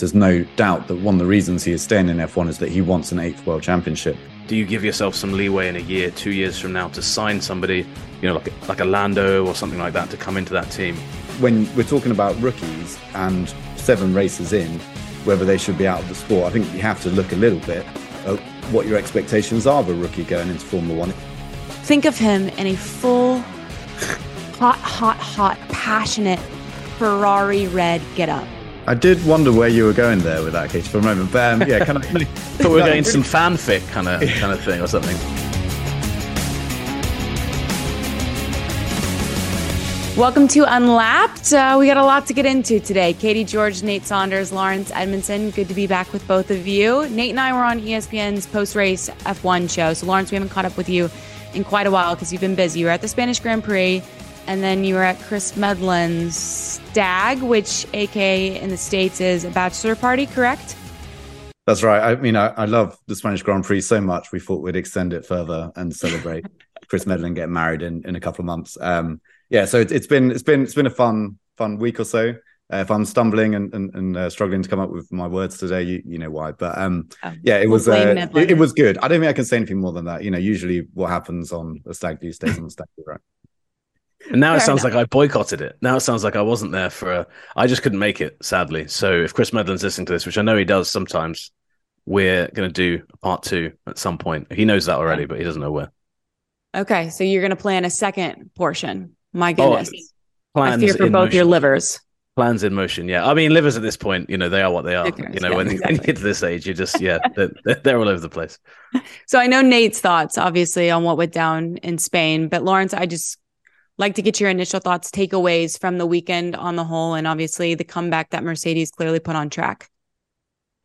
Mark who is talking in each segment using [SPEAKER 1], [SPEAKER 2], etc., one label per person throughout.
[SPEAKER 1] There's no doubt that one of the reasons he is staying in F1 is that he wants an eighth world championship.
[SPEAKER 2] Do you give yourself some leeway in a year, two years from now to sign somebody, you know, like like a Lando or something like that to come into that team?
[SPEAKER 1] When we're talking about rookies and seven races in, whether they should be out of the sport, I think you have to look a little bit at what your expectations are of a rookie going into Formula One.
[SPEAKER 3] Think of him in a full, hot, hot, hot, passionate Ferrari red get up
[SPEAKER 1] I did wonder where you were going there with that, Katie, for a moment. But um, yeah, kind of.
[SPEAKER 2] thought we were getting some fanfic kind of kind of thing or something.
[SPEAKER 3] Welcome to Unlapped. Uh, we got a lot to get into today. Katie George, Nate Saunders, Laurence Edmondson. Good to be back with both of you. Nate and I were on ESPN's post race F1 show. So, Laurence, we haven't caught up with you in quite a while because you've been busy. You were at the Spanish Grand Prix and then you were at Chris Medland's Stag, which aka in the States is a bachelor party, correct?
[SPEAKER 1] That's right. I mean, I, I love the Spanish Grand Prix so much. We thought we'd extend it further and celebrate Chris Medland getting married in, in a couple of months. Um, yeah, so it, has been it's been it's been a fun fun week or so. Uh, if I'm stumbling and and, and uh, struggling to come up with my words today, you, you know why. But um, oh, yeah, it was uh, it, it, was good. I don't think I can say anything more than that. You know, usually what happens on a stag do stays on the stag do, right?
[SPEAKER 2] And now Fair it sounds enough. like I boycotted it. Now it sounds like I wasn't there for a. I just couldn't make it, sadly. So if Chris Medland's listening to this, which I know he does sometimes, we're going to do part two at some point. He knows that already, but he doesn't know where.
[SPEAKER 3] Okay, so you're going to plan a second portion. My oh, goodness, oh, I fear for both motion. your livers.
[SPEAKER 2] Plans in motion, yeah. I mean, livers at this point, you know, they are what they are. you know, yeah, when, exactly. you get to this age, you just, yeah, they're, they're all over the place.
[SPEAKER 3] So I know Nate's thoughts, obviously, on what went down in Spain, but Laurence, I just like to get your initial thoughts, takeaways from the weekend on the whole, and obviously the comeback that Mercedes clearly put on track.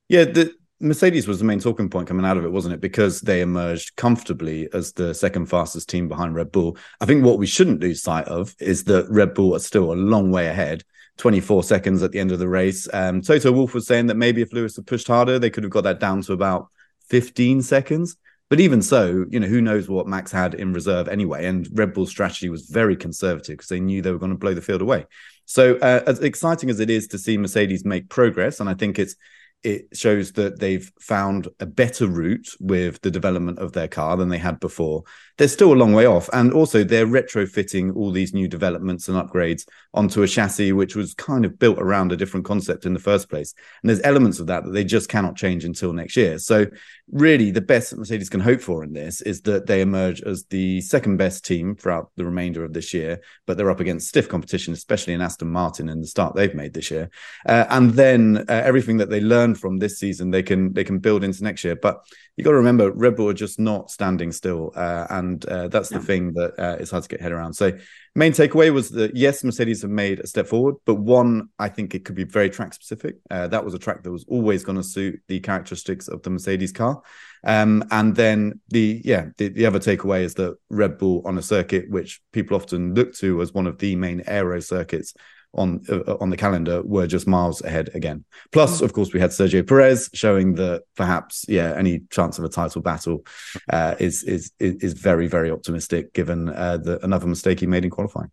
[SPEAKER 1] Yeah, the Mercedes was the main talking point coming out of it, wasn't it? Because they emerged comfortably as the second fastest team behind Red Bull. I think what we shouldn't lose sight of is that Red Bull are still a long way ahead. 24 seconds at the end of the race. Um, Toto Wolff was saying that maybe if Lewis had pushed harder, they could have got that down to about 15 seconds. But even so, you know, who knows what Max had in reserve anyway? And Red Bull's strategy was very conservative because they knew they were going to blow the field away. So, uh, as exciting as it is to see Mercedes make progress, and I think it's it shows that they've found a better route with the development of their car than they had before. They're still a long way off. And also, they're retrofitting all these new developments and upgrades onto a chassis which was kind of built around a different concept in the first place. And there's elements of that that they just cannot change until next year. So, really, the best that Mercedes can hope for in this is that they emerge as the second best team throughout the remainder of this year, but they're up against stiff competition, especially in Aston Martin and the start they've made this year. Uh, and then uh, everything that they learn from this season they can they can build into next year. But you got to remember, Red Bull are just not standing still, uh, and uh, that's the thing that uh, is hard to get head around. So, main takeaway was that yes, Mercedes have made a step forward, but one, I think it could be very track specific. Uh, that was a track that was always going to suit the characteristics of the Mercedes car. Um, and then the yeah, the, the other takeaway is that Red Bull on a circuit which people often look to as one of the main aero circuits on uh, on the calendar were just miles ahead again. Plus, of course, we had Sergio Perez showing that perhaps, yeah, any chance of a title battle uh, is is is very very optimistic given uh, the another mistake he made in qualifying.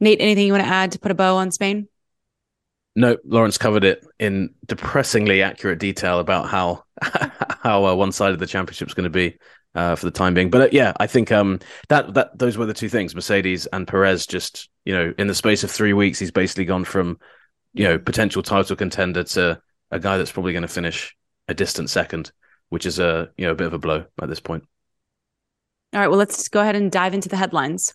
[SPEAKER 3] Nate, anything you want to add to put a bow on Spain?
[SPEAKER 2] No, Laurence covered it in depressingly accurate detail about how how uh, one side of the championship is going to be uh, for the time being. But uh, yeah, I think um, that that those were the two things: Mercedes and Perez. Just you know, in the space of three weeks, he's basically gone from you know potential title contender to a guy that's probably going to finish a distant second, which is a you know a bit of a blow at this point.
[SPEAKER 3] All right, well, let's go ahead and dive into the headlines.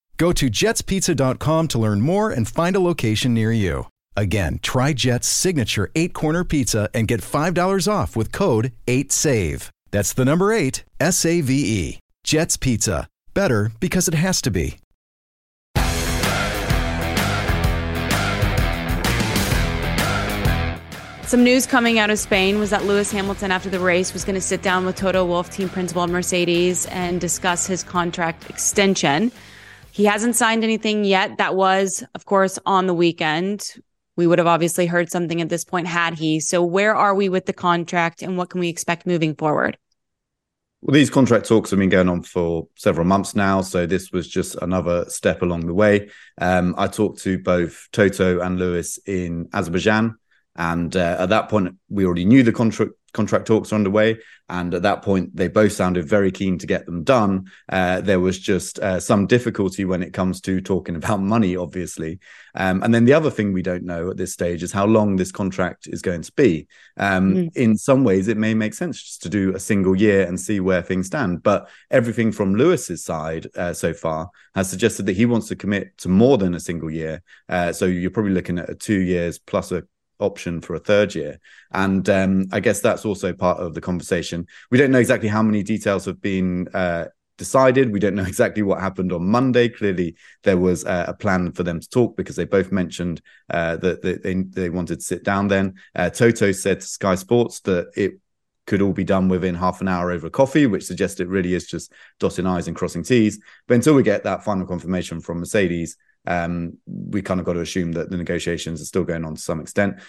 [SPEAKER 4] Go to jetspizza.com to learn more and find a location near you. Again, try Jet's signature eight corner pizza and get $5 off with code 8SAVE. That's the number eight, S A V E. Jet's Pizza. Better because it has to be.
[SPEAKER 3] Some news coming out of Spain was that Lewis Hamilton, after the race, was going to sit down with Toto Wolff, team principal at Mercedes, and discuss his contract extension. He hasn't signed anything yet. That was, of course, on the weekend. We would have obviously heard something at this point had he. So, where are we with the contract and what can we expect moving forward?
[SPEAKER 1] Well, these contract talks have been going on for several months now, so this was just another step along the way. Um, I talked to both Toto and Lewis in Azerbaijan and uh, at that point, we already knew the contract contract talks are underway. And at that point, they both sounded very keen to get them done. Uh, there was just uh, some difficulty when it comes to talking about money, obviously. Um, and then the other thing we don't know at this stage is how long this contract is going to be. Um, mm. In some ways, it may make sense just to do a single year and see where things stand. But everything from Lewis's side uh, so far has suggested that he wants to commit to more than a single year. Uh, so you're probably looking at a two years plus a option for a third year. And um, I guess that's also part of the conversation. We don't know exactly how many details have been uh, decided. We don't know exactly what happened on Monday. Clearly, there was uh, a plan for them to talk because they both mentioned uh, that, that, they, they wanted to sit down then. Uh, Toto said to Sky Sports that it could all be done within half an hour over coffee, which suggests it really is just dotting I's and crossing T's. But until we get that final confirmation from Mercedes, um, we kind of got to assume that the negotiations are still going on to some extent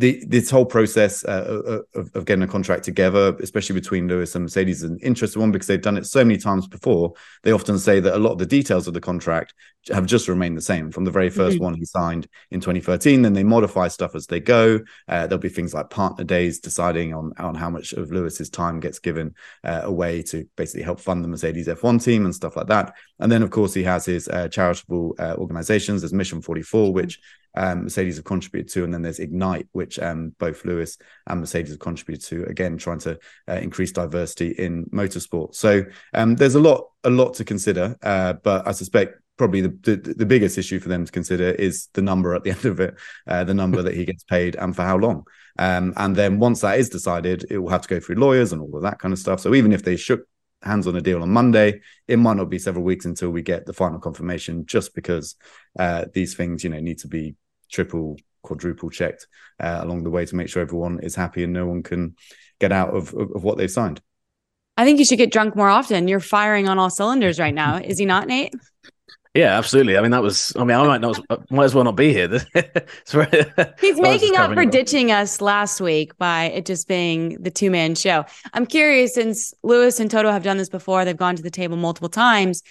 [SPEAKER 1] the, this whole process uh, of, of, getting a contract together, especially between Lewis and Mercedes, is an interesting one because they've done it so many times before. They often say that a lot of the details of the contract have just remained the same from the very 1st mm-hmm. one he signed in 2013. Then they modify stuff as they go. Uh, there'll be things like partner days, deciding on on how much of Lewis's time gets given uh, away to basically help fund the Mercedes F1 team and stuff like that. And then, of course, he has his uh, charitable uh, organizations. There's Mission 44, which um, Mercedes have contributed to, and then there's Ignite, which um, both Lewis and Mercedes have contributed to. Again, trying to uh, increase diversity in motorsport. So um, there's a lot, a lot to consider. Uh, but I suspect probably the, the, the biggest issue for them to consider is the number at the end of it, uh, the number that he gets paid, and for how long. Um, and then once that is decided, it will have to go through lawyers and all of that kind of stuff. So even if they shook hands on a deal on Monday. It might not be several weeks until we get the final confirmation, just because uh, these things, you know, need to be triple, quadruple checked uh, along the way to make sure everyone is happy and no one can get out of, of, of what they've signed.
[SPEAKER 3] I think you should get drunk more often. You're firing on all cylinders right now. Is he not, Nate?
[SPEAKER 2] Yeah, absolutely. I mean, that was. I mean, I might not, might as well not be here.
[SPEAKER 3] He's making up for ditching us last week by it just being the two man show. I'm curious, since Lewis and Toto have done this before, they've gone to the table multiple times.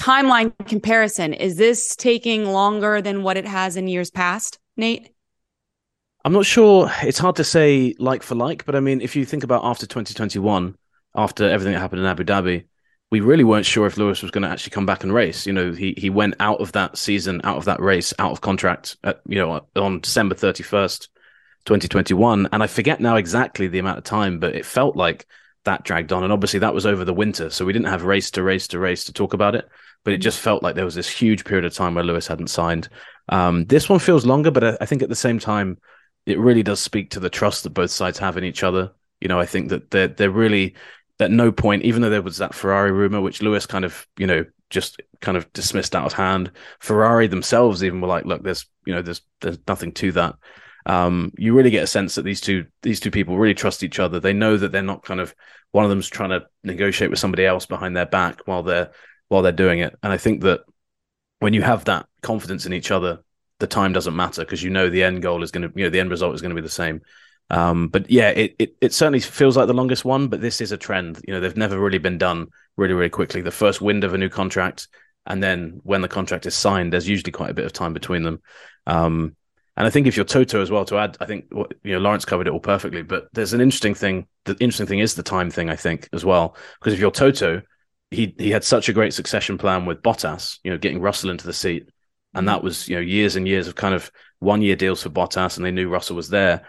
[SPEAKER 3] Timeline comparison: Is this taking longer than what it has in years past, Nate?
[SPEAKER 2] I'm not sure. It's hard to say like for like, but I mean, if you think about after 2021, after everything that happened in Abu Dhabi, we really weren't sure if Lewis was going to actually come back and race. You know, he he went out of that season, out of that race, out of contract, at, you know, on December thirty first, twenty twenty one, and I forget now exactly the amount of time, but it felt like that dragged on, and obviously that was over the winter, so we didn't have race to race to race to talk about it, but it just felt like there was this huge period of time where Lewis hadn't signed. Um, this one feels longer, but I, I think at the same time, it really does speak to the trust that both sides have in each other. You know, I think that they're they're really at no point, even though there was that Ferrari rumor, which Lewis kind of, you know, just kind of dismissed out of hand. Ferrari themselves even were like, look, there's, you know, there's there's nothing to that. Um, you really get a sense that these two these two people really trust each other. They know that they're not kind of one of them's trying to negotiate with somebody else behind their back while they're while they're doing it. And I think that when you have that confidence in each other, the time doesn't matter because you know the end goal is going to, you know, the end result is going to be the same. Um, but yeah, it, it, it certainly feels like the longest one, but this is a trend. You know, they've never really been done really, really quickly. The first wind of a new contract, and then when the contract is signed, there's usually quite a bit of time between them. Um, and I think if you're Toto as well, to add, I think you know Laurence covered it all perfectly. But there's an interesting thing. The interesting thing is the time thing, I think, as well, because if you're Toto, he he had such a great succession plan with Bottas, you know, getting Russell into the seat, and that was you know years and years of kind of one year deals for Bottas, and they knew Russell was there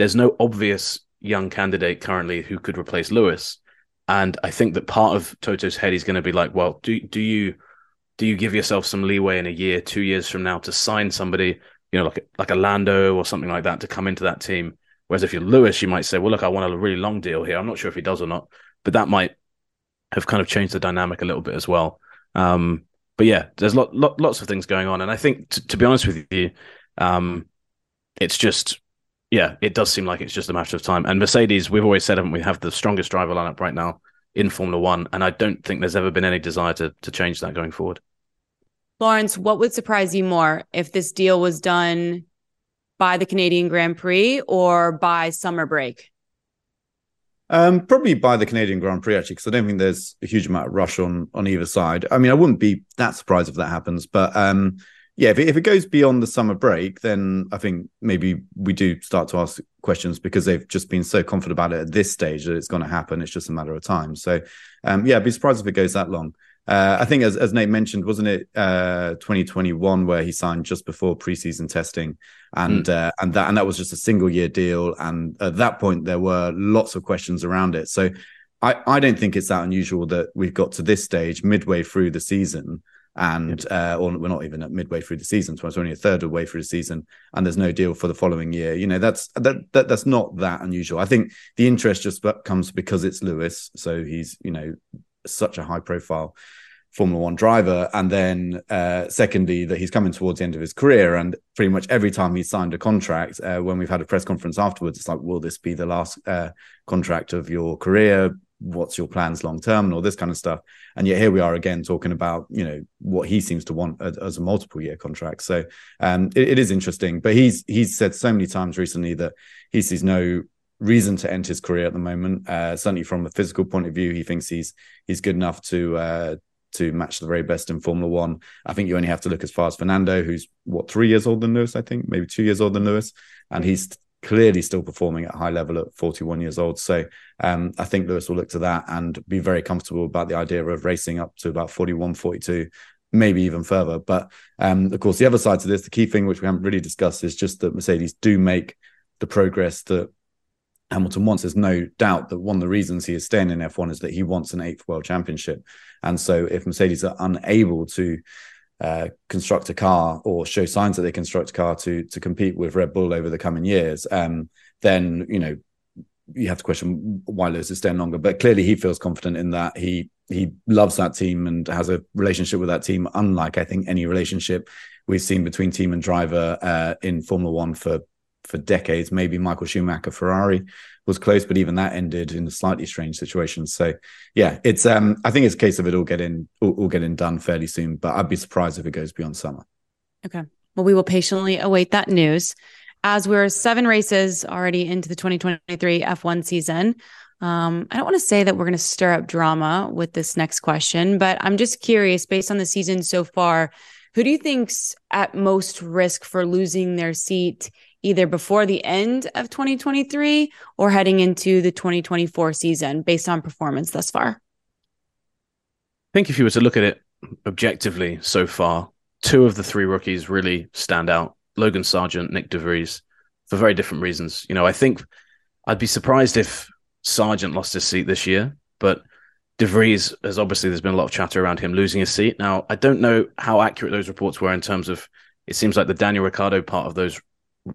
[SPEAKER 2] there's no obvious young candidate currently who could replace Lewis. And I think that part of Toto's head is going to be like, well, do do you do you give yourself some leeway in a year, two years from now to sign somebody, you know, like like a Lando or something like that to come into that team? Whereas if you're Lewis, you might say, well, look, I want a really long deal here. I'm not sure if he does or not, but that might have kind of changed the dynamic a little bit as well. Um, but yeah, there's lot, lot, lots of things going on, and I think t- to be honest with you, um, it's just yeah, it does seem like it's just a matter of time. And Mercedes, we've always said, haven't we, have the strongest driver lineup right now in Formula One, and I don't think there's ever been any desire to to change that going forward.
[SPEAKER 3] Laurence, what would surprise you more if this deal was done by the Canadian Grand Prix or by summer break?
[SPEAKER 1] Um, probably by the Canadian Grand Prix actually, because I don't think there's a huge amount of rush on on either side. I mean, I wouldn't be that surprised if that happens, but um, yeah, if it, if it goes beyond the summer break, then I think maybe we do start to ask questions because they've just been so confident about it at this stage that it's going to happen. It's just a matter of time. So, um, yeah, I'd be surprised if it goes that long. Uh, I think, as, as Nate mentioned, wasn't it uh, 2021 where he signed just before preseason testing, and mm. uh, and that and that was just a single year deal, and at that point there were lots of questions around it. So, I I don't think it's that unusual that we've got to this stage midway through the season and uh, or we're not even at midway through the season, so it's only a third of the way through the season, and there's no deal for the following year. You know, that's that, that that's not that unusual. I think the interest just comes because it's Lewis, so he's you know such a high profile Formula One driver, and then uh, secondly that he's coming towards the end of his career, and pretty much every time he's signed a contract, uh, when we've had a press conference afterwards, it's like, will this be the last uh, contract of your career? What's your plans long term and all this kind of stuff. And yet here we are again talking about you know what he seems to want as a multiple year contract. So um, it, it is interesting but he's he's said so many times recently that he sees no reason to end his career at the moment. Uh, certainly from a physical point of view he thinks he's he's good enough to uh, to match the very best in Formula One. I think you only have to look as far as Fernando, who's what three years older than Lewis, I think, maybe two years older than Lewis, and he's clearly still performing at a high level at 41 years old. So um, I think Lewis will look to that and be very comfortable about the idea of racing up to about 41, 42, maybe even further. But um, of course, the other side to this, the key thing which we haven't really discussed is just that Mercedes do make the progress that Hamilton wants. There's no doubt that one of the reasons he is staying in F1 is that he wants an eighth world championship. And so if Mercedes are unable to uh, construct a car or show signs that they construct a car to to compete with Red Bull over the coming years, um, then you know you have to question why Lewis is staying longer. But clearly, he feels confident in that. He he loves that team and has a relationship with that team, unlike I think any relationship we've seen between team and driver uh, in Formula One for for decades. Maybe Michael Schumacher, Ferrari was close, but even that ended in a slightly strange situation. So, yeah, it's um, I think it's a case of it all getting all, all getting done fairly soon. But I'd be surprised if it goes beyond summer.
[SPEAKER 3] Okay. Well, we will patiently await that news. As we're seven races already into the 2023 F1 season, um, I don't want to say that we're going to stir up drama with this next question, but I'm just curious, based on the season so far, who do you think's at most risk for losing their seat either before the end of 2023 or heading into the 2024 season based on performance thus far?
[SPEAKER 2] I think if you were to look at it objectively so far, two of the three rookies really stand out Logan Sargeant, Nick DeVries, for very different reasons. You know, I think I'd be surprised if Sargeant lost his seat this year, but De Vries, as obviously there's been a lot of chatter around him losing his seat. Now, I don't know how accurate those reports were in terms of it seems like the Daniel Ricciardo part of those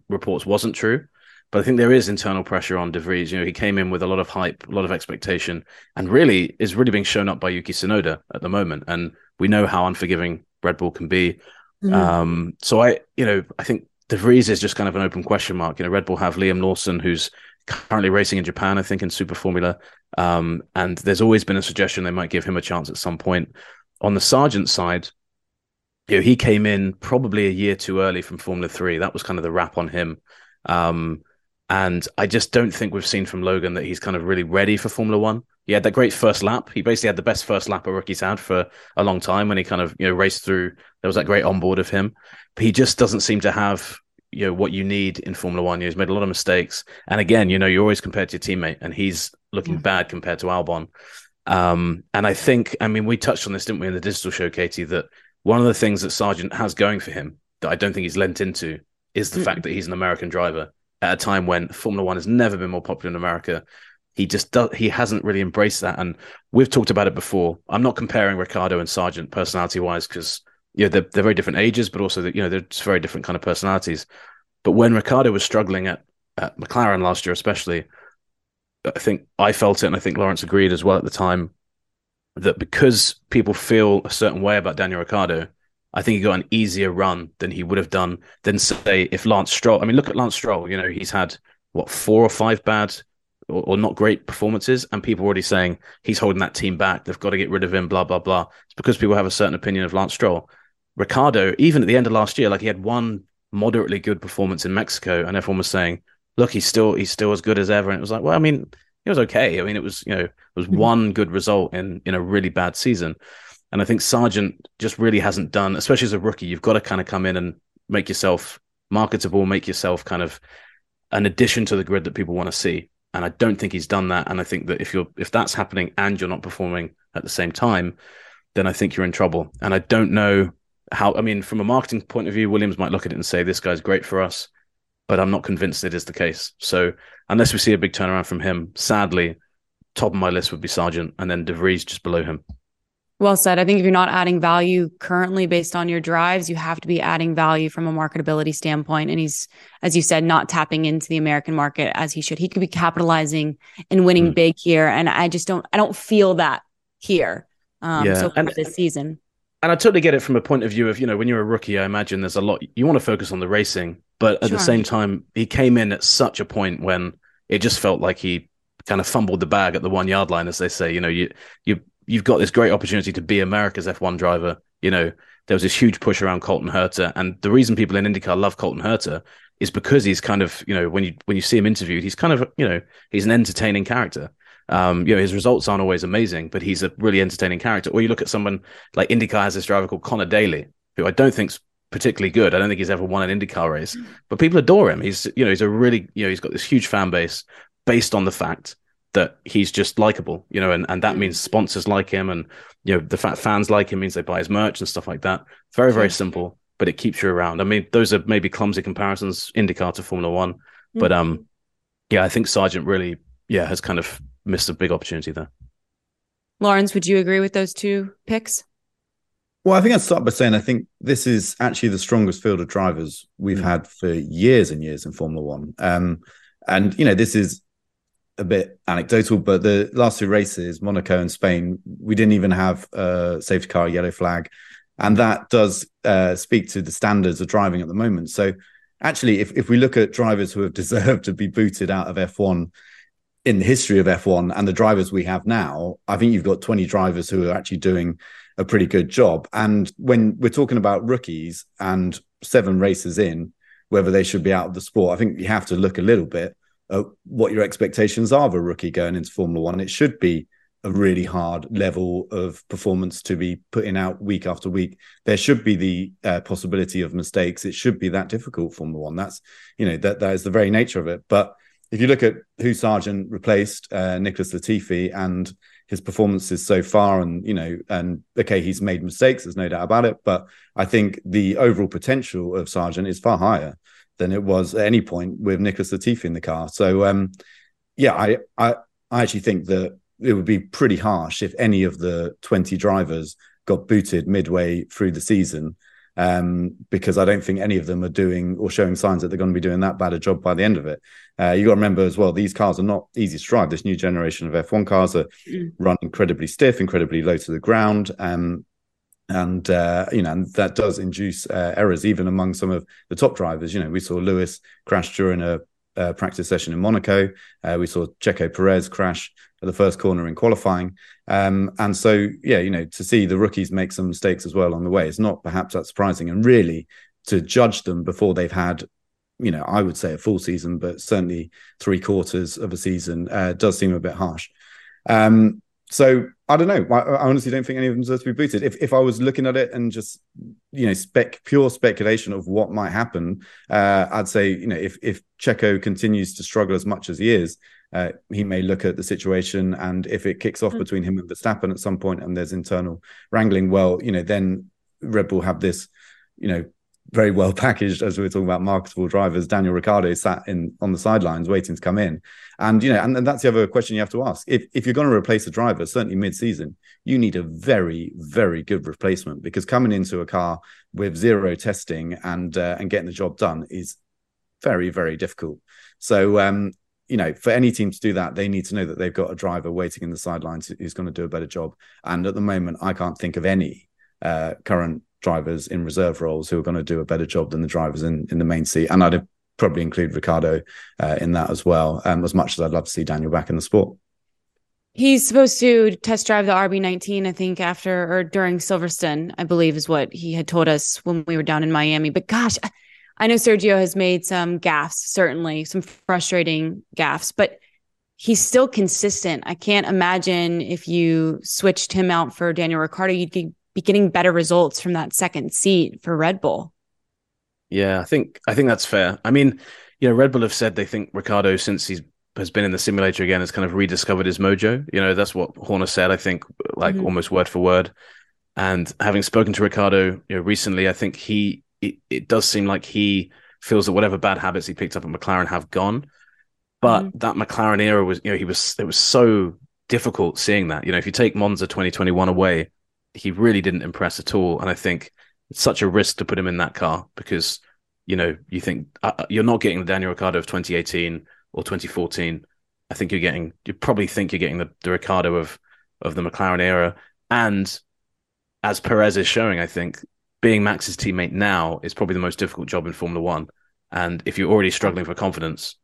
[SPEAKER 2] reports wasn't true. But I think there is internal pressure on De Vries. You know, he came in with a lot of hype, a lot of expectation, and really is really being shown up by Yuki Tsunoda at the moment. And we know how unforgiving Red Bull can be. Mm. Um, so I, you know, I think De Vries is just kind of an open question mark. You know, Red Bull have Liam Lawson, who's currently racing in Japan, I think, in Super Formula. Um, and there's always been a suggestion they might give him a chance at some point. On the Sargeant side, you know, he came in probably a year too early from Formula Three. That was kind of the wrap on him. Um, and I just don't think we've seen from Logan that he's kind of really ready for Formula One. He had that great first lap. He basically had the best first lap a rookie's had for a long time when he kind of, you know, raced through. There was that great onboard of him. But he just doesn't seem to have, you know, what you need in Formula One. He's made a lot of mistakes. And again, you know, you're always compared to your teammate, and he's looking bad compared to Albon. Um, and I think, I mean, we touched on this, didn't we, in the digital show, Katie, that one of the things that Sargeant has going for him that I don't think he's lent into is the mm. fact that he's an American driver. at a time when Formula One has never been more popular in America. He just does, he hasn't really embraced that. And we've talked about it before. I'm not comparing Ricciardo and Sargeant personality wise because you know they're, they're very different ages, but also you know they're just very different kind of personalities. But when Ricciardo was struggling at, at McLaren last year, especially, I think I felt it, and I think Lawrence agreed as well at the time that because people feel a certain way about Daniel Ricciardo, I think he got an easier run than he would have done than say if Lance Stroll. I mean, look at Lance Stroll. You know, he's had what four or five bad or, or, not great performances, and people are already saying he's holding that team back. They've got to get rid of him. Blah blah blah. It's because people have a certain opinion of Lance Stroll. Ricciardo, even at the end of last year, like he had one moderately good performance in Mexico, and everyone was saying, "Look, he's still he's still as good as ever." And it was like, well, I mean, it was okay. I mean, it was you know it was one good result in in a really bad season, and I think Sargeant just really hasn't done, especially as a rookie. You've got to kind of come in and make yourself marketable, make yourself kind of an addition to the grid that people want to see. And I don't think he's done that. And I think that if you're if that's happening and you're not performing at the same time, then I think you're in trouble. And I don't know how. I mean, from a marketing point of view, Williams might look at it and say this guy's great for us but I'm not convinced it is the case. So unless we see a big turnaround from him, sadly, top of my list would be Sargeant, and then DeVries just below him.
[SPEAKER 3] Well said. I think if you're not adding value currently based on your drives, you have to be adding value from a marketability standpoint. And he's, as you said, not tapping into the American market as he should. He could be capitalizing and winning mm. big here. And I just don't, I don't feel that here. Um, yeah. so far this season.
[SPEAKER 2] And I totally get it from a point of view of, you know, when you're a rookie, I imagine there's a lot, you want to focus on the racing, but at sure. the same time, he came in at such a point when it just felt like he kind of fumbled the bag at the one yard line, as they say. You know, you you you've got this great opportunity to be America's F1 driver. You know, there was this huge push around Colton Herta, and the reason people in IndyCar love Colton Herta is because he's kind of you know when you when you see him interviewed, he's kind of you know he's an entertaining character. Um, you know, his results aren't always amazing, but he's a really entertaining character. Or you look at someone like IndyCar has this driver called Connor Daly, who I don't think's particularly good. I don't think he's ever won an IndyCar race, but people adore him. He's you know he's a really you know he's got this huge fan base based on the fact that he's just likable, you know, and, and that means sponsors like him, and you know the fact fans like him means they buy his merch and stuff like that. Very very simple, but it keeps you around. I mean, those are maybe clumsy comparisons, IndyCar to Formula One, mm-hmm. but um, yeah, I think Sargeant really yeah has kind of missed a big opportunity there.
[SPEAKER 3] Laurence, would you agree with those two picks?
[SPEAKER 1] Well, I think I'd start by saying I think this is actually the strongest field of drivers we've mm. had for years and years in Formula One. Um, and you know, this is a bit anecdotal, but the last two races, Monaco and Spain, we didn't even have a safety car yellow flag, and that does uh, speak to the standards of driving at the moment. So, actually, if if we look at drivers who have deserved to be booted out of F1 in the history of F1 and the drivers we have now, I think you've got 20 drivers who are actually doing a pretty good job. And when we're talking about rookies and seven races in, whether they should be out of the sport, I think you have to look a little bit at what your expectations are of a rookie going into Formula One. It should be a really hard level of performance to be putting out week after week. There should be the uh, possibility of mistakes. It should be that difficult Formula One. That's you know that that is the very nature of it. But if you look at who Sargeant replaced, uh, Nicholas Latifi, and his performances so far and you know and okay he's made mistakes there's no doubt about it but i think the overall potential of sargeant is far higher than it was at any point with nicholas latifi in the car. So um yeah i i i actually think that it would be pretty harsh if any of the 20 drivers got booted midway through the season um, because I don't think any of them are doing or showing signs that they're going to be doing that bad a job by the end of it. Uh, you got to remember as well, these cars are not easy to drive. This new generation of F1 cars are mm. run incredibly stiff, incredibly low to the ground. Um, and uh, you know, and that does induce uh, errors even among some of the top drivers. You know, we saw Lewis crash during a, a practice session in Monaco. Uh, we saw Checo Perez crash at the first corner in qualifying. Um, and so, yeah, you know, to see the rookies make some mistakes as well on the way is not perhaps that surprising. And really, to judge them before they've had, you know, I would say a full season, but certainly three quarters of a season uh, does seem a bit harsh. Um, so I don't know. I, I, honestly don't think any of them deserve to be booted. If if I was looking at it and just you know spec pure speculation of what might happen, uh, I'd say you know if if Checo continues to struggle as much as he is, uh, he may look at the situation, and if it kicks off mm. between him and Verstappen at some point, and there's internal wrangling, well, you know, then Red Bull have this, you know, very well packaged, as we were talking about marketable drivers. Daniel Ricciardo sat in on the sidelines waiting to come in, and you know, and, and that's the other question you have to ask. If if you're going to replace a driver, certainly mid-season, you need a very very good replacement because coming into a car with zero testing and uh, and getting the job done is very very difficult. So um, you know, for any team to do that, they need to know that they've got a driver waiting in the sidelines who's going to do a better job. And at the moment, I can't think of any uh, current drivers in reserve roles who are going to do a better job than the drivers in, in the main seat. And I'd probably include Ricciardo uh, in that as well, um, as much as I'd love to see Daniel back in the sport.
[SPEAKER 3] He's supposed to test drive the RB19, I think, after or during Silverstone, I believe is what he had told us when we were down in Miami. But gosh, I know Sergio has made some gaffes, certainly some frustrating gaffes, but he's still consistent. I can't imagine if you switched him out for Daniel Ricciardo, you'd be getting better results from that second seat for Red Bull.
[SPEAKER 2] Yeah, I think I think that's fair. I mean, you know, Red Bull have said they think Ricciardo, since he's has been in the simulator again, has kind of rediscovered his mojo. You know, that's what Horner said. I think, like mm-hmm. almost word for word. And having spoken to Ricciardo, you know, recently, I think he it, it does seem like he feels that whatever bad habits he picked up at McLaren have gone. But mm that McLaren era was, you know, he was it was so difficult seeing that. You know, if you take Monza 2021 away, he really didn't impress at all. And I think it's such a risk to put him in that car because, you know, you think uh, uh you're not getting the Daniel Ricciardo of 2018 or 2014. I think you're getting, you probably think you're getting the, the Ricciardo of of the McLaren era. And as Perez is showing, I think being Max's teammate now is probably the most difficult job in Formula One. And if you're already struggling for confidence,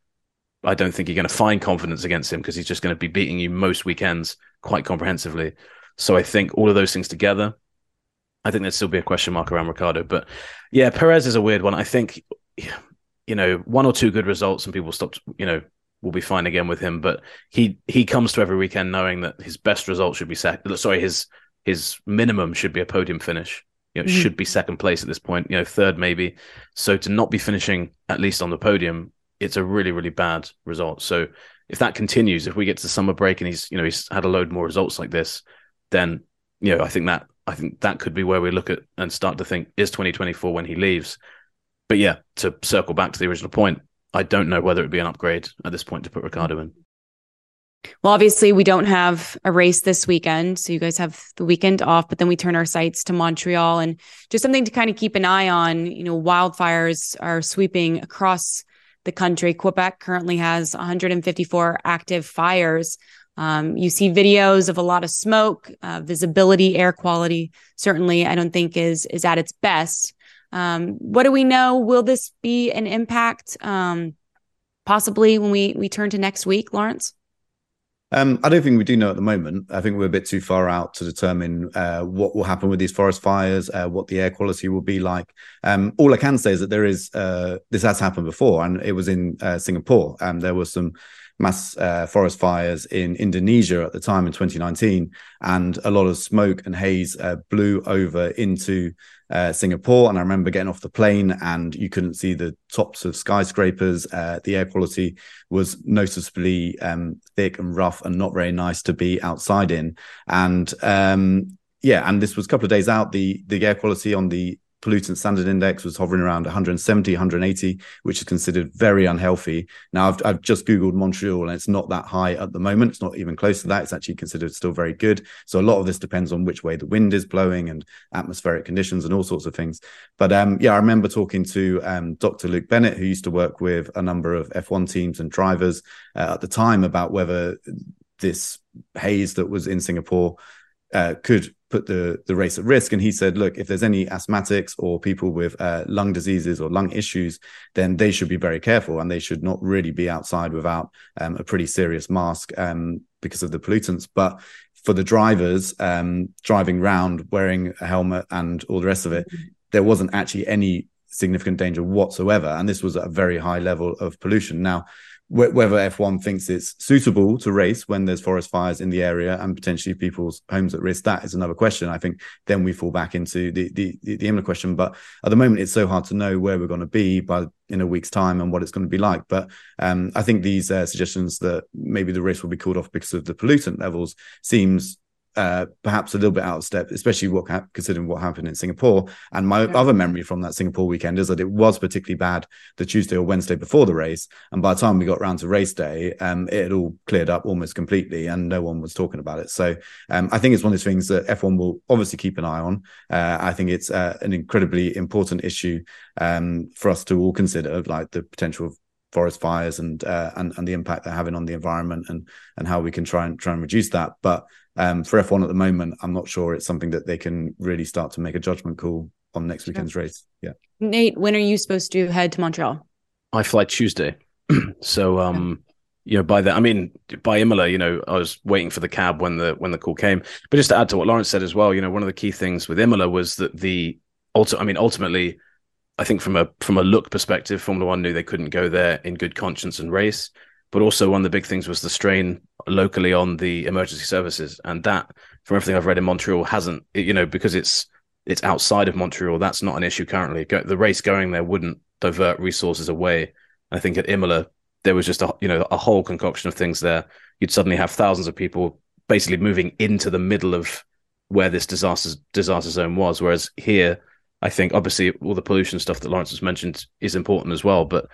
[SPEAKER 2] I don't think you're going to find confidence against him because he's just going to be beating you most weekends quite comprehensively. So I think all of those things together, I think there'd still be a question mark around Ricciardo. But yeah, Perez is a weird one. I think, you know, one or two good results and people stopped, you know, will be fine again with him. But he he comes to every weekend knowing that his best result should be second. Sorry, his his minimum should be a podium finish you know, mm-hmm. should be second place at this point, you know, third maybe. So to not be finishing at least on the podium, it's a really, really bad result. So if that continues, if we get to the summer break and he's, you know, he's had a load more results like this, then, you know, I think that I think that could be where we look at and start to think is 2024 when he leaves. But yeah, to circle back to the original point, I don't know whether it'd be an upgrade at this point to put Ricciardo in.
[SPEAKER 3] Well, obviously, we don't have a race this weekend. So you guys have the weekend off, but then we turn our sights to Montreal and just something to kind of keep an eye on. You know, wildfires are sweeping across the country. Quebec currently has 154 active fires. Um, you see videos of a lot of smoke, uh, visibility, air quality. Certainly, I don't think is is at its best. Um, what do we know? Will this be an impact? Um, possibly when we we turn to next week, Laurence.
[SPEAKER 1] Um, I don't think we do know at the moment. I think we're a bit too far out to determine uh, what will happen with these forest fires, uh, what the air quality will be like. Um, all I can say is that there is uh, this has happened before, and it was in uh, Singapore. And there were some mass uh, forest fires in Indonesia at the time in 2019, and a lot of smoke and haze uh, blew over into uh, Singapore. And I remember getting off the plane, and you couldn't see the tops of skyscrapers. Uh, the air quality was noticeably um, thick and rough, and not very nice to be outside in. And um, yeah, and this was a couple of days out. The the air quality on the pollutant standard index was hovering around 170, 180, which is considered very unhealthy. Now, I've, I've just Googled Montreal and it's not that high at the moment. It's not even close to that. It's actually considered still very good. So a lot of this depends on which way the wind is blowing and atmospheric conditions and all sorts of things. But um, yeah, I remember talking to um, Dr. Luke Bennett, who used to work with a number of F1 teams and drivers uh, at the time about whether this haze that was in Singapore uh, could put the the race at risk. And he said, look, if there's any asthmatics or people with uh, lung diseases or lung issues, then they should be very careful and they should not really be outside without um, a pretty serious mask um, because of the pollutants. But for the drivers um, driving around wearing a helmet and all the rest of it, mm-hmm. there wasn't actually any significant danger whatsoever. And this was at a very high level of pollution. Now, whether F1 thinks it's suitable to race when there's forest fires in the area and potentially people's homes at risk, that is another question. I think then we fall back into the the the, Imola question. But at the moment, it's so hard to know where we're going to be by in a week's time and what it's going to be like. But um, I think these uh, suggestions that maybe the race will be called off because of the pollutant levels seems uh, perhaps a little bit out of step, especially what considering what happened in Singapore. And my yeah. other memory from that Singapore weekend is that it was particularly bad the Tuesday or Wednesday before the race, and by the time we got round to race day, um, it had all cleared up almost completely, and no one was talking about it. So um, I think it's one of those things that F1 will obviously keep an eye on. Uh, I think it's uh, an incredibly important issue um, for us to all consider, like the potential of forest fires and uh, and and the impact they're having on the environment and and how we can try and try and reduce that. But um, for F1 at the moment, I'm not sure it's something that they can really start to make a judgment call on next weekend's race. Yeah.
[SPEAKER 3] Nate, when are you supposed to head to Montreal?
[SPEAKER 2] I fly Tuesday. so um you know by that i mean by imola you know i was waiting for the cab when the when the call came but just to add to what laurence said as well you know one of the key things with imola was that the also i mean ultimately I think from a from a look perspective, Formula One knew they couldn't go there in good conscience and race. But also one of the big things was the strain locally on the emergency services, and that, from everything I've read in Montreal, hasn't you know because it's it's outside of Montreal. That's not an issue currently. The race going there wouldn't divert resources away. I think at Imola there was just a you know a whole concoction of things there. You'd suddenly have thousands of people basically moving into the middle of where this disaster disaster zone was, whereas here I think obviously all the pollution stuff that Laurence has mentioned is important as well, but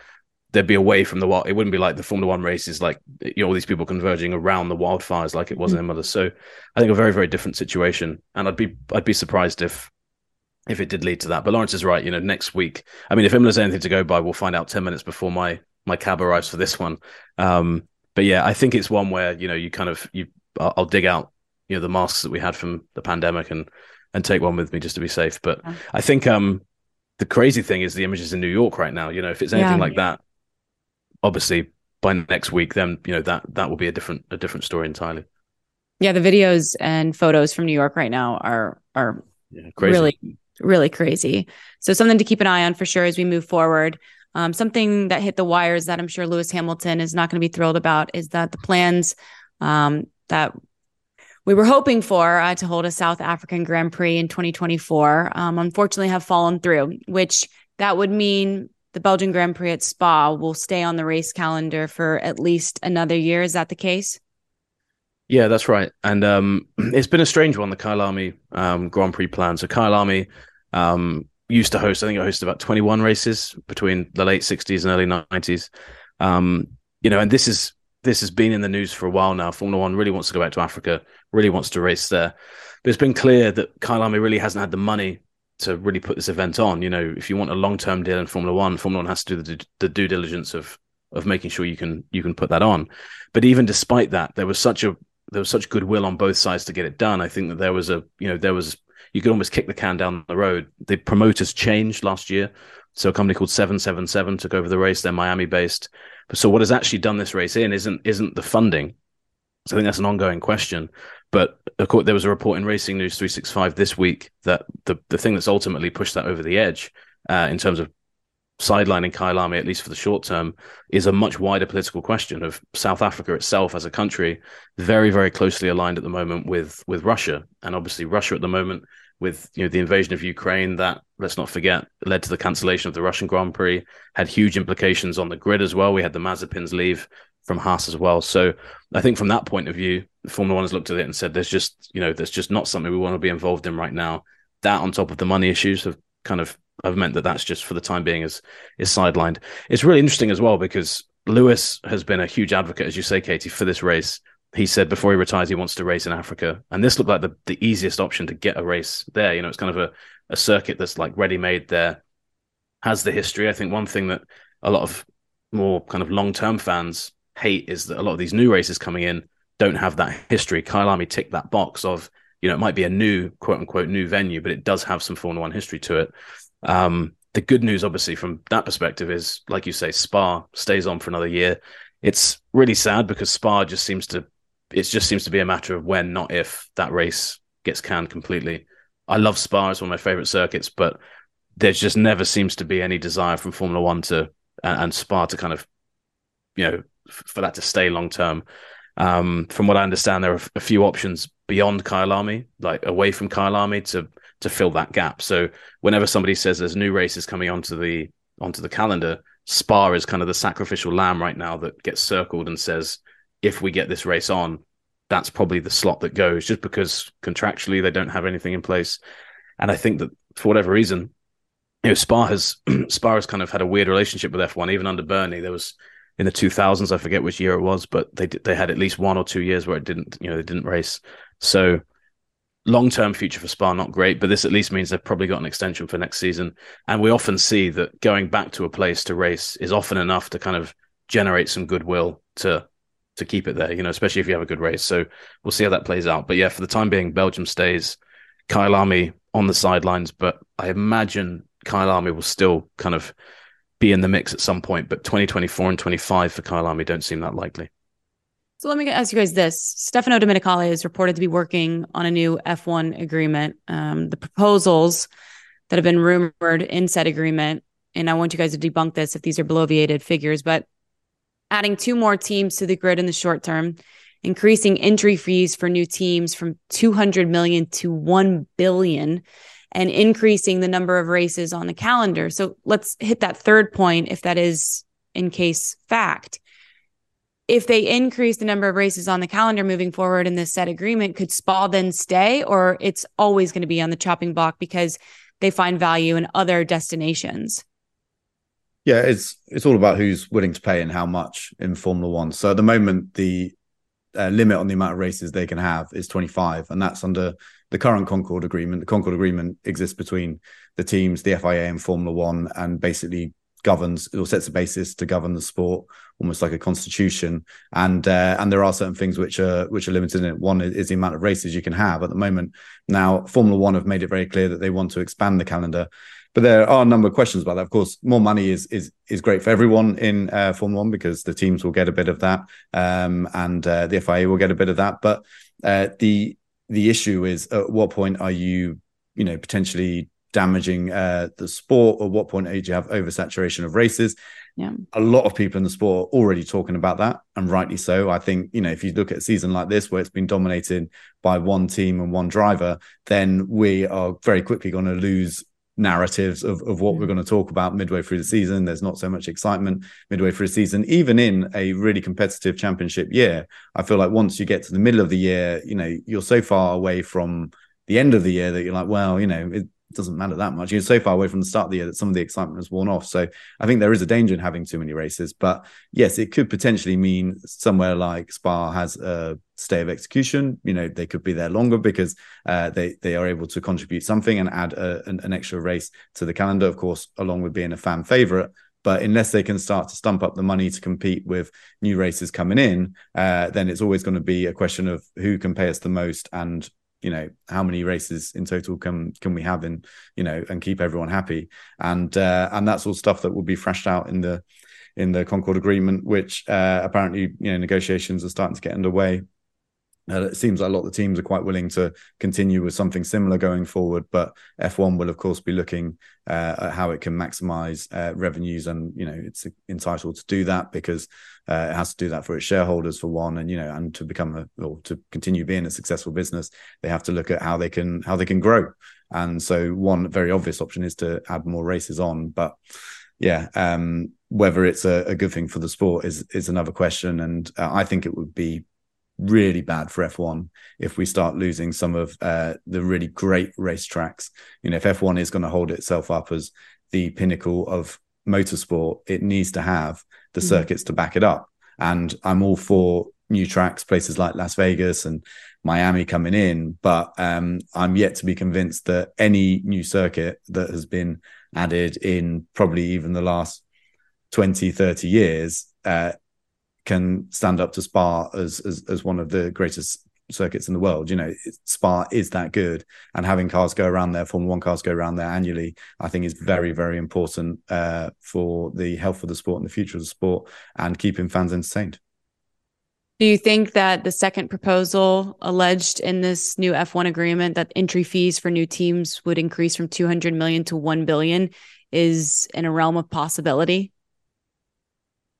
[SPEAKER 2] there'd be away from the wild. It wouldn't be like the Formula One races, like you know, all these people converging around the wildfires like it was mm-hmm. in Imola. So I think a very, very different situation. And I'd be I'd be surprised if if it did lead to that. But Laurence is right. You know, next week. I mean, if Imola's anything to go by, we'll find out ten minutes before my my cab arrives for this one. Um, but yeah, I think it's one where you know you kind of you I'll, I'll dig out you know the masks that we had from the pandemic and and take one with me just to be safe. But yeah. I think um the crazy thing is the images in New York right now. You know, if it's anything yeah. like that, obviously by next week, then you know that that will be a different a different story entirely.
[SPEAKER 3] Yeah, the videos and photos from New York right now are are yeah, really really crazy. So something to keep an eye on for sure as we move forward. Um, something that hit the wires that I'm sure Lewis Hamilton is not going to be thrilled about is that the plans um, that we were hoping for uh, to hold a South African Grand Prix in 2024, um, unfortunately have fallen through, which that would mean the Belgian Grand Prix at Spa will stay on the race calendar for at least another year. Is that the case?
[SPEAKER 2] Yeah, that's right. And um, it's been a strange one, the Kyalami um, Grand Prix plan. So Kyalami um, used to host, I think it hosted about 21 races between the late 60s and early 90s. Um, you know, and this is this has been in the news for a while now. Formula One really wants to go back to Africa, really wants to race there. But it's been clear that Kyle Kyalami really hasn't had the money to really put this event on. You know, if you want a long term deal in Formula One, Formula One has to do the, the due diligence of of making sure you can you can put that on. But even despite that, there was such a there was such goodwill on both sides to get it done. I think that there was a you know there was you could almost kick the can down the road. The promoters changed last year, so a company called Seven Seven Seven took over the race. They're Miami based. So what has actually done this race in isn't isn't the funding. So I think that's an ongoing question. But course, there was a report in Racing News 365 this week that the the thing that's ultimately pushed that over the edge uh, in terms of sidelining Kyalami, at least for the short term, is a much wider political question of South Africa itself as a country, very, very closely aligned at the moment with with Russia, and obviously Russia at the moment with you know the invasion of Ukraine that let's not forget led to the cancellation of the Russian Grand Prix had huge implications on the grid as well. We had the Mazepins leave from Haas as well. So I think from that point of view Formula 1 has looked at it and said there's just you know there's just not something we want to be involved in right now. That on top of the money issues have kind of have meant that that's just for the time being is is sidelined. It's really interesting as well because Lewis has been a huge advocate as you say Katie for this race. He said before he retires he wants to race in Africa, and this looked like the, the easiest option to get a race there. You know, it's kind of a, a circuit that's like ready made there, has the history. I think one thing that a lot of more kind of long term fans hate is that a lot of these new races coming in don't have that history. Kyalami ticked that box of you know it might be a new quote unquote new venue, but it does have some Formula One history to it. Um, the good news, obviously, from that perspective is, like you say, Spa stays on for another year. It's really sad because Spa just seems to it just seems to be a matter of when, not if, that race gets canned completely. I love Spa; it's one of my favorite circuits, but there just never seems to be any desire from Formula One to and, and Spa to kind of, you know, for that to stay long term. Um, from what I understand, there are a few options beyond Kyalami, like away from Kyalami, to to fill that gap. So whenever somebody says there's new races coming onto the onto the calendar, Spa is kind of the sacrificial lamb right now that gets circled and says if we get this race on, that's probably the slot that goes, just because contractually they don't have anything in place. And I think that for whatever reason, you know, Spa has Spa has kind of had a weird relationship with F1. Even under Bernie, there was in the 2000s, I forget which year it was, but they they had at least one or two years where it didn't, you know, they didn't race. So long term future for Spa not great, but this at least means they've probably got an extension for next season. And we often see that going back to a place to race is often enough to kind of generate some goodwill to to keep it there, you know, especially if you have a good race. So we'll see how that plays out. But yeah, for the time being, Belgium stays. Kyalami on the sidelines, but I imagine Kyalami will still kind of be in the mix at some point. But 2024 and 25 for Kyalami don't seem that likely.
[SPEAKER 3] So let me ask you guys this: Stefano Domenicali is reported to be working on a new F1 agreement. Um, the proposals that have been rumored in said agreement, and I want you guys to debunk this if these are bloviated figures, but adding two more teams to the grid in the short term, increasing entry fees for new teams from 200 million to 1 billion and increasing the number of races on the calendar. So let's hit that third point if that is in case fact. If they increase the number of races on the calendar moving forward in this set agreement, could Spa then stay or it's always going to be on the chopping block because they find value in other destinations?
[SPEAKER 1] Yeah, it's it's all about who's willing to pay and how much in Formula One. So at the moment, the uh, limit on the amount of races they can have is 25, and that's under the current Concord Agreement. The Concord Agreement exists between the teams, the FIA, and Formula One, and basically governs or sets a basis to govern the sport, almost like a constitution. And uh, and there are certain things which are which are limited in it. One is the amount of races you can have at the moment. Now, Formula One have made it very clear that they want to expand the calendar but there are a number of questions about that. Of course, more money is is is great for everyone in uh, Formula One because the teams will get a bit of that, um, and uh, the FIA will get a bit of that. But uh, the the issue is at what point are you, you know, potentially damaging uh, the sport? Or what point do you have oversaturation of races?
[SPEAKER 3] Yeah.
[SPEAKER 1] A lot of people in the sport are already talking about that, and rightly so. I think, you know, if you look at a season like this where it's been dominated by one team and one driver, then we are very quickly going to lose narratives of, of what we're going to talk about midway through the season. There's not so much excitement midway through the season, even in a really competitive championship year. I feel like once you get to the middle of the year, you know, you're so far away from the end of the year that you're like, well, you know, it, doesn't matter that much. You're so far away from the start of the year that some of the excitement has worn off. So I think there is a danger in having too many races. But yes, it could potentially mean somewhere like Spa has a stay of execution. You know, they could be there longer because uh, they they are able to contribute something and add a, an, an extra race to the calendar. Of course, along with being a fan favorite. But unless they can start to stump up the money to compete with new races coming in, uh, then it's always going to be a question of who can pay us the most and you know how many races in total can can we have and you know and keep everyone happy. And uh, and that's all stuff that will be thrashed out in the in the Concord agreement which uh, apparently you know negotiations are starting to get underway uh, it seems like a lot of the teams are quite willing to continue with something similar going forward, but F1 will, of course, be looking uh, at how it can maximize uh, revenues, and you know it's entitled to do that because uh, it has to do that for its shareholders, for one, and you know, and to become a or to continue being a successful business, they have to look at how they can how they can grow. And so, one very obvious option is to add more races on, but yeah, um, whether it's a, a, good thing for the sport is is another question, and uh, I think it would be really bad for F1 if we start losing some of uh, the really great racetracks. You know, if F1 is going to hold itself up as the pinnacle of motorsport, it needs to have the mm-hmm. circuits to back it up. And I'm all for new tracks, places like Las Vegas and Miami coming in, but um, I'm yet to be convinced that any new circuit that has been added in probably even the last 20, 30 years uh, can stand up to Spa as, as as one of the greatest circuits in the world. You know, Spa is that good, and having cars go around there, Formula One cars go around there annually, I think is very very important uh, for the health of the sport and the future of the sport, and keeping fans entertained.
[SPEAKER 3] Do you think that the second proposal alleged in this new F1 agreement that entry fees for new teams would increase from 200 million to 1 billion is in a realm of possibility?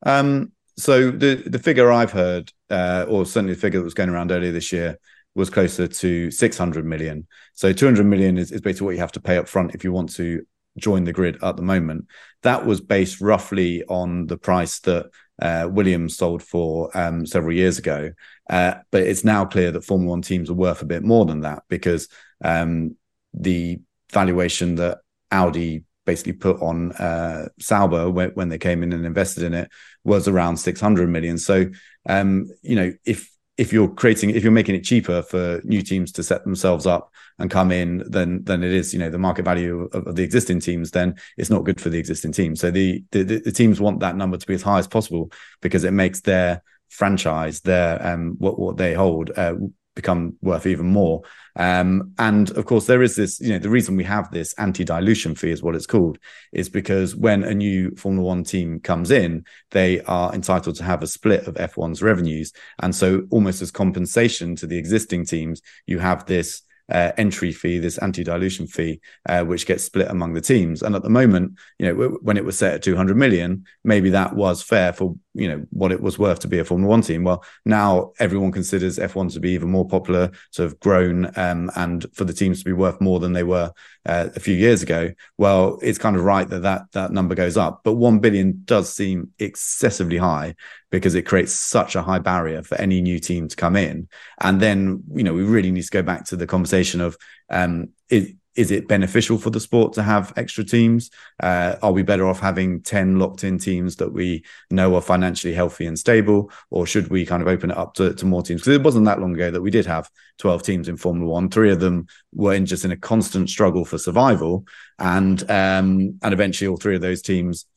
[SPEAKER 1] Um, so the the figure I've heard, uh, or certainly the figure that was going around earlier this year, was closer to 600 million. So 200 million is, is basically what you have to pay up front if you want to join the grid at the moment. That was based roughly on the price that uh, Williams sold for um, several years ago. Uh, but it's now clear that Formula One teams are worth a bit more than that because um, the valuation that Audi basically put on uh, Sauber when, when, they came in and invested in it was around 600 million. So, um, you know, if if you're creating if you're making it cheaper for new teams to set themselves up and come in than than it is you know the market value of, of the existing teams then it's not good for the existing teams so the, the the teams want that number to be as high as possible because it makes their franchise their um what what they hold uh, become worth even more. Um, and of course, there is this, you know, the reason we have this anti dilution fee is what it's called, is because when a new Formula One team comes in, they are entitled to have a split of F1's revenues. And so, almost as compensation to the existing teams, you have this uh, entry fee, this anti-dilution fee, uh, which gets split among the teams. And at the moment, you know, when it was set at 200 million, maybe that was fair for you know what it was worth to be a Formula One team. Well, now everyone considers F1 to be even more popular, to have grown, um, and for the teams to be worth more than they were uh, a few years ago. Well, it's kind of right that that that number goes up, but one billion does seem excessively high because it creates such a high barrier for any new team to come in. And then you know we really need to go back to the conversation of um, is, is it beneficial for the sport to have extra teams? Uh, are we better off having 10 locked in teams that we know are financially healthy and stable? Or should we kind of open it up to, to more teams? Because it wasn't that long ago that we did have 12 teams in Formula One. Three of them were in just in a constant struggle for survival. And, um, and eventually all three of those teams,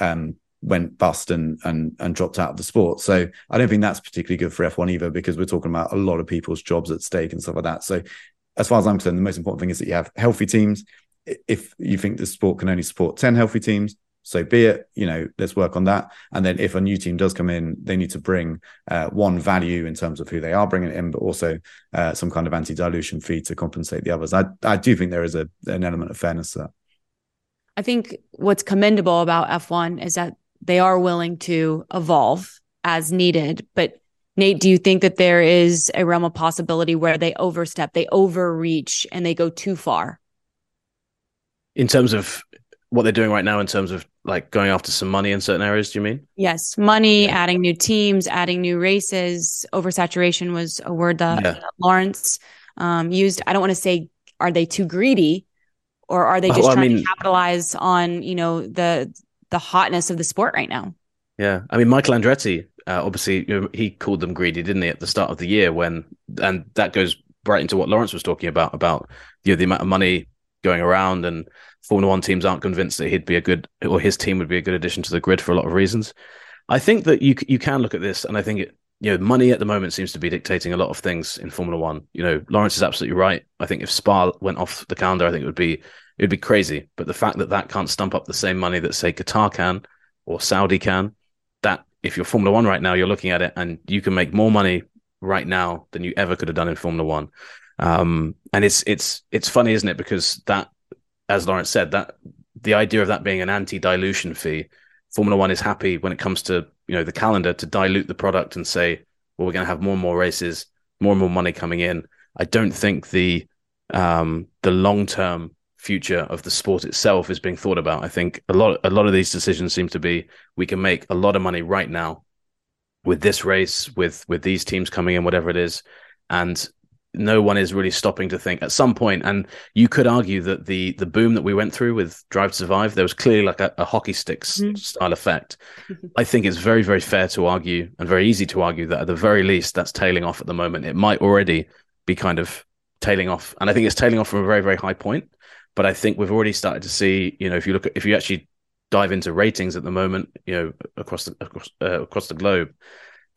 [SPEAKER 1] um, went bust and and and dropped out of the sport. So I don't think that's particularly good for F1 either because we're talking about a lot of people's jobs at stake and stuff like that. So as far as I'm concerned, the most important thing is that you have healthy teams. If you think the sport can only support 10 healthy teams, so be it. You know, let's work on that. And then if a new team does come in, they need to bring uh, one value in terms of who they are bringing in, but also uh, some kind of anti-dilution fee to compensate the others. I I do think there is a an element of fairness there.
[SPEAKER 3] I think what's commendable about F1 is that they are willing to evolve as needed, but Nate, do you think that there is a realm of possibility where they overstep, they overreach, and they go too far?
[SPEAKER 2] In terms of what they're doing right now, in terms of like going after some money in certain areas, do you mean?
[SPEAKER 3] Yes, money, yeah. adding new teams, adding new races. Oversaturation was a word that yeah. Laurence um, used. I don't want to say are they too greedy, or are they just well, trying I mean, to capitalize on you know the the hotness of the sport right now?
[SPEAKER 2] Yeah, I mean Michael Andretti uh, obviously you know, he called them greedy, didn't he, at the start of the year when, and that goes right into what Laurence was talking about about you know the amount of money going around and Formula One teams aren't convinced that he'd be a good or his team would be a good addition to the grid for a lot of reasons. I think that you you can look at this, and I think it, you know money at the moment seems to be dictating a lot of things in Formula One. You know, Laurence is absolutely right. I think if Spa went off the calendar, I think it would be it would be crazy. But the fact that that can't stump up the same money that say Qatar can or Saudi can, that if you're Formula One right now, you're looking at it and you can make more money right now than you ever could have done in Formula One. Um, and it's it's it's funny, isn't it? Because that, as Laurence said, that the idea of that being an anti-dilution fee, Formula One is happy when it comes to you know the calendar to dilute the product and say, well, we're going to have more and more races, more and more money coming in. I don't think the um, the long term future of the sport itself is being thought about. I think a lot a lot of these decisions seem to be we can make a lot of money right now with this race, with with these teams coming in, whatever it is, and no one is really stopping to think at some point. And you could argue that the the boom that we went through with drive to survive there was clearly like a, a hockey stick mm-hmm. style effect. I think it's very very fair to argue and very easy to argue that at the very least that's tailing off at the moment. It might already be kind of tailing off. And i think it's tailing off from a very very high point but I think we've already started to see, you know, if you look at if you actually dive into ratings at the moment, you know, across the across, uh, across the globe,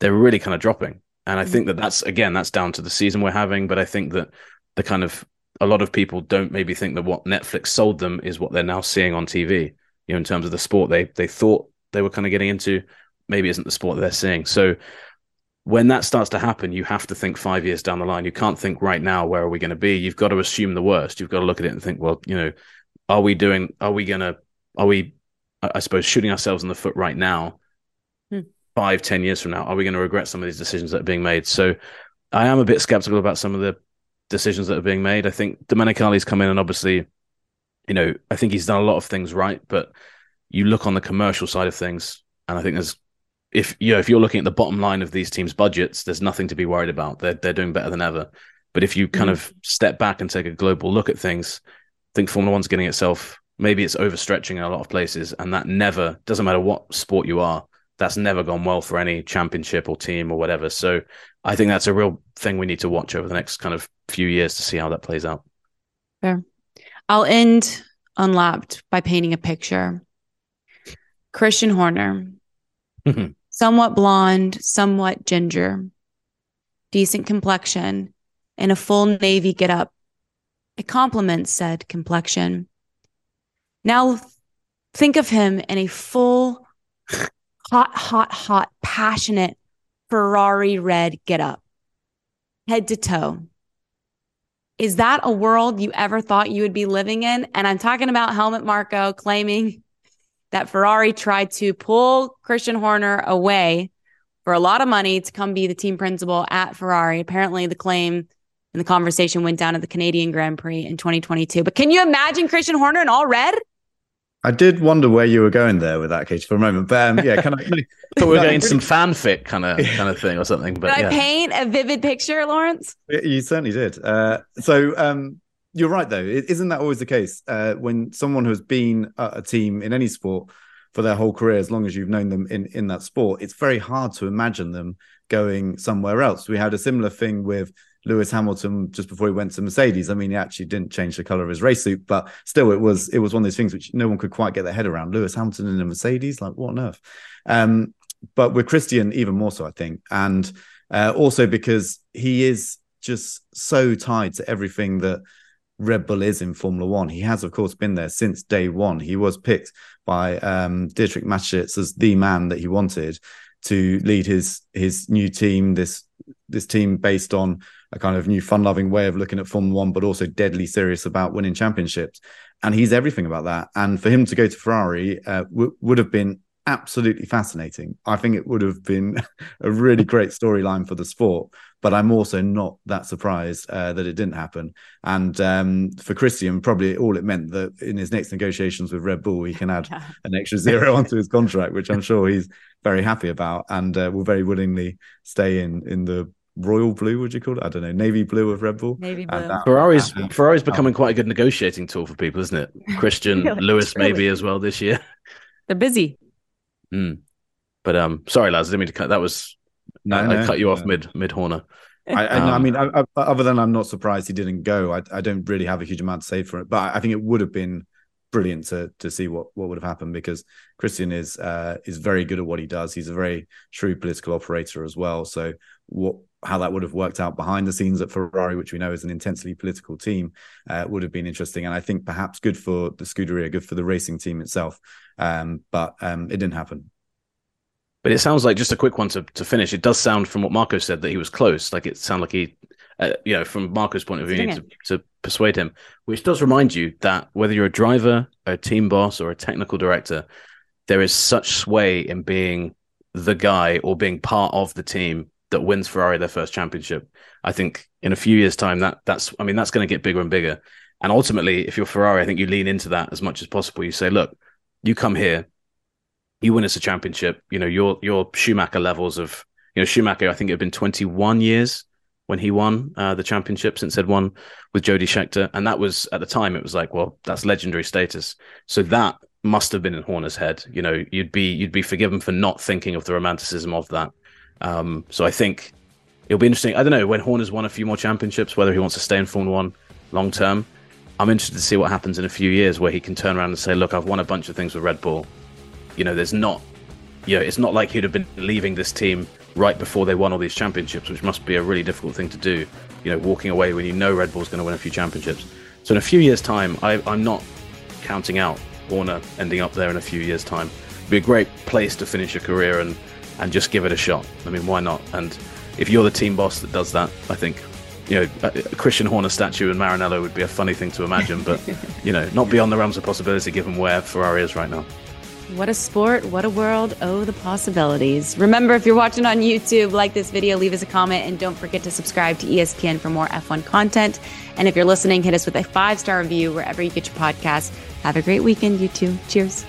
[SPEAKER 2] they're really kind of dropping. And I think that that's again that's down to the season we're having. But I think that the kind of a lot of people don't maybe think that what Netflix sold them is what they're now seeing on TV. You know, in terms of the sport they they thought they were kind of getting into, maybe isn't the sport that they're seeing. So when that starts to happen, you have to think five years down the line. You can't think right now, where are we going to be? You've got to assume the worst. You've got to look at it and think, well, you know, are we doing, are we going to, are we, I suppose, shooting ourselves in the foot right now, hmm. five, ten years from now? Are we going to regret some of these decisions that are being made? So I am a bit skeptical about some of the decisions that are being made. I think Domenicali's come in and obviously, you know, I think he's done a lot of things right, but you look on the commercial side of things, and I think there's if you know if you're looking at the bottom line of these teams' budgets, there's nothing to be worried about. They're they're doing better than ever. But if you kind mm-hmm. of step back and take a global look at things, I think Formula One's getting itself maybe it's overstretching in a lot of places, and that never doesn't matter what sport you are. That's never gone well for any championship or team or whatever. So I think that's a real thing we need to watch over the next kind of few years to see how that plays out.
[SPEAKER 3] Fair. I'll end unlapped by painting a picture. Christian Horner, somewhat blonde, somewhat ginger, decent complexion, and a full navy get up. It complements said complexion. Now think of him in a full, hot, hot, hot, passionate Ferrari red get up, head to toe. Is that a world you ever thought you would be living in? And I'm talking about Helmut Marko claiming that Ferrari tried to pull Christian Horner away for a lot of money to come be the team principal at Ferrari. Apparently, the claim and the conversation went down at the Canadian Grand Prix in 2022. But can you imagine Christian Horner in all red?
[SPEAKER 1] I did wonder where you were going there with that, Cage, for a moment. But um, yeah, kind of.
[SPEAKER 2] thought we were getting some fanfic kind of kind of thing or something. But
[SPEAKER 3] did
[SPEAKER 2] yeah.
[SPEAKER 3] I paint a vivid picture, Laurence?
[SPEAKER 1] You certainly did. Uh, so um, you're right, though. Isn't that always the case uh, when someone has been at a team in any sport for their whole career, as long as you've known them in in that sport? It's very hard to imagine them going somewhere else. We had a similar thing with Lewis Hamilton just before he went to Mercedes. I mean, he actually didn't change the color of his race suit, but still, it was it was one of those things which no one could quite get their head around. Lewis Hamilton in a Mercedes, like what on earth? Um, but with Christian, even more so, I think, and uh, also because he is just so tied to everything that Red Bull is in Formula One. He has, of course, been there since day one. He was picked by um, Dietrich Mateschitz as the man that he wanted to lead his his new team. This this team based on a kind of new fun loving way of looking at Formula One, but also deadly serious about winning championships. And he's everything about that. And for him to go to Ferrari uh, w- would have been absolutely fascinating. I think it would have been a really great storyline for the sport. But I'm also not that surprised uh, that it didn't happen. And um, for Christian, probably all it meant that in his next negotiations with Red Bull, he can add an extra zero onto his contract, which I'm sure he's very happy about and uh, will very willingly stay in in the royal blue, would you call it? I don't know, navy blue of Red Bull.
[SPEAKER 3] Navy blue.
[SPEAKER 2] That, Ferrari's that, Ferrari's becoming quite a good negotiating tool for people, isn't it? Christian Lewis truly. maybe as well this year.
[SPEAKER 3] They're busy.
[SPEAKER 2] Mm. But um, sorry, lads, I didn't mean to cut. That was no, I, no, I cut you no. off mid mid Horner.
[SPEAKER 1] I, I, um, I mean, I, other than I'm not surprised he didn't go. I, I don't really have a huge amount to say for it, but I think it would have been brilliant to to see what what would have happened because Christian is uh, is very good at what he does. He's a very shrewd political operator as well. So what how that would have worked out behind the scenes at Ferrari, which we know is an intensely political team, uh, would have been interesting. And I think perhaps good for the Scuderia, good for the racing team itself. Um, but um, it didn't happen.
[SPEAKER 2] But it sounds like just a quick one to, to finish. It does sound from what Marko said that he was close. Like it sounded like he, uh, you know, from Marko's point of view, to, to persuade him, which does remind you that whether you're a driver, a team boss, or a technical director, there is such sway in being the guy or being part of the team that wins Ferrari their first championship. I think in a few years' time, that that's I mean that's going to get bigger and bigger. And ultimately, if you're Ferrari, I think you lean into that as much as possible. You say, look, you come here, you win us a championship. You know, your your Schumacher levels of you know Schumacher. I think it had been 21 years when he won uh, the championship since he'd won with Jody Scheckter, and that was at the time it was like, well, that's legendary status. So that must have been in Horner's head. You know, you'd be you'd be forgiven for not thinking of the romanticism of that. Um, so I think it'll be interesting. I don't know when Horner's won a few more championships, whether he wants to stay in Formula One long term. I'm interested to see what happens in a few years where he can turn around and say, "Look, I've won a bunch of things with Red Bull. You know, there's not, you know, it's not like he'd have been leaving this team right before they won all these championships, which must be a really difficult thing to do. You know, walking away when you know Red Bull's going to win a few championships. So in a few years' time, I, I'm not counting out Horner ending up there in a few years' time. It'd be a great place to finish your career and and just give it a shot. I mean, why not? And if you're the team boss that does that, I think you know a Christian Horner statue in Maranello would be a funny thing to imagine, but you know, not beyond the realms of possibility given where Ferrari is right now.
[SPEAKER 3] What a sport, what a world. Oh, the possibilities. Remember, if you're watching on YouTube, like this video, leave us a comment, and don't forget to subscribe to ESPN for more F1 content. And if you're listening, hit us with a five star review wherever you get your podcast. Have a great weekend, you two. Cheers.